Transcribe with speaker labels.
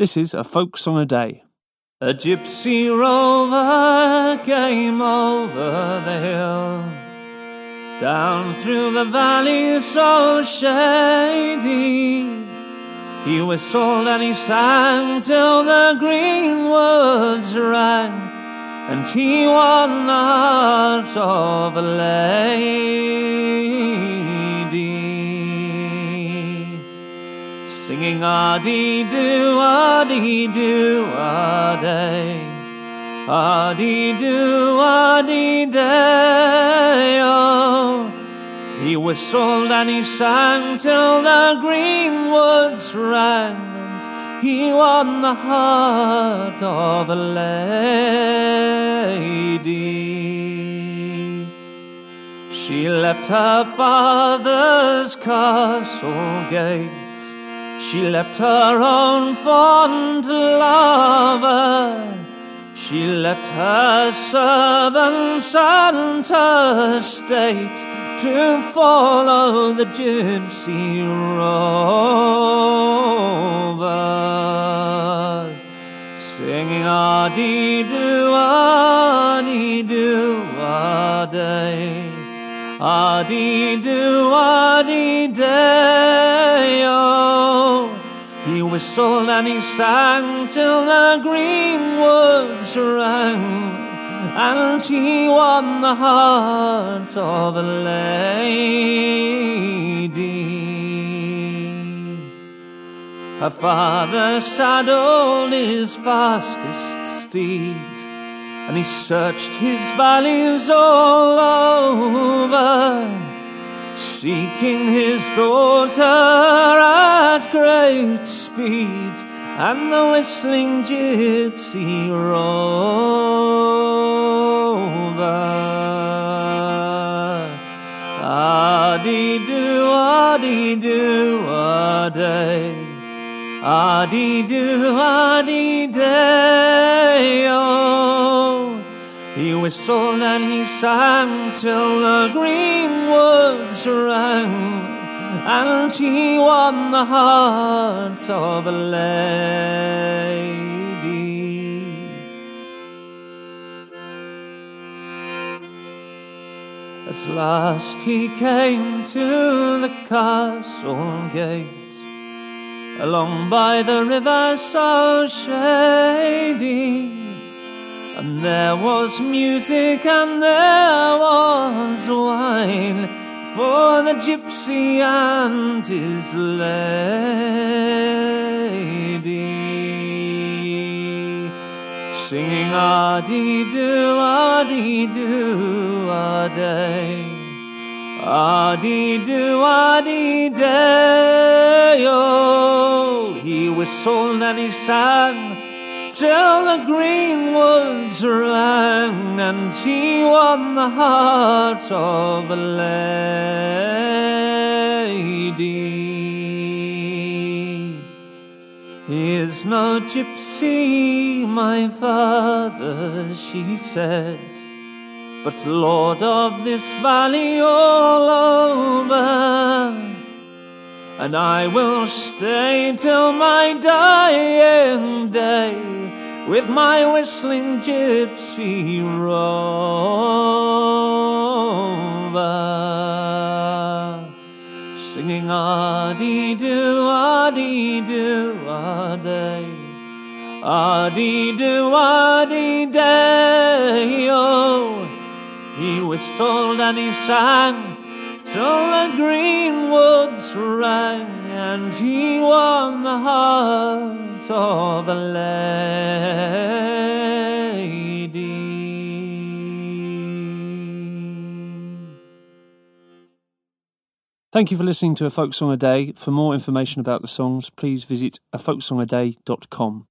Speaker 1: This is a folk song a day.
Speaker 2: A gypsy rover came over the hill, down through the valley so shady. He whistled and he sang till the green woods rang, and he won the heart Singing a dee do, a dee do, a day. A dee do, a dee day, oh. He whistled and he sang till the green woods rang, and he won the heart of a lady. She left her father's castle gate. She left her own fond lover. She left her servants and her state to follow the gypsy rover, singing a dee do a dee do a day, a dee do a dee day. Whistled and he sang till the green woods rang and he won the heart of a lady. Her father saddled his fastest steed, and he searched his valleys all over, seeking his daughter at great speed and the whistling gypsy rover. A dee do, a dee do, a day. A do, a dee day, oh. He whistled and he sang till the green woods and he won the heart of a lady. At last he came to the castle gate, along by the river so shady. And there was music and there was wine for the gypsy and his lady, singing a dee do, a dee do, a day, a dee do, a dee day. Oh, he whistled and he sang till the green woods rang, and he won the heart of a lady. He is no gypsy, my father, she said, but lord of this valley all over and I will stay till my dying day with my whistling gypsy rover, singing a dee do, a dee do, a day, a dee do, a dee day. Oh, he whistled and he sang till the green woods rang, and he won the heart of a lady.
Speaker 1: Thank you for listening to A Folk Song a Day. For more information about the songs, please visit afolksongaday.com.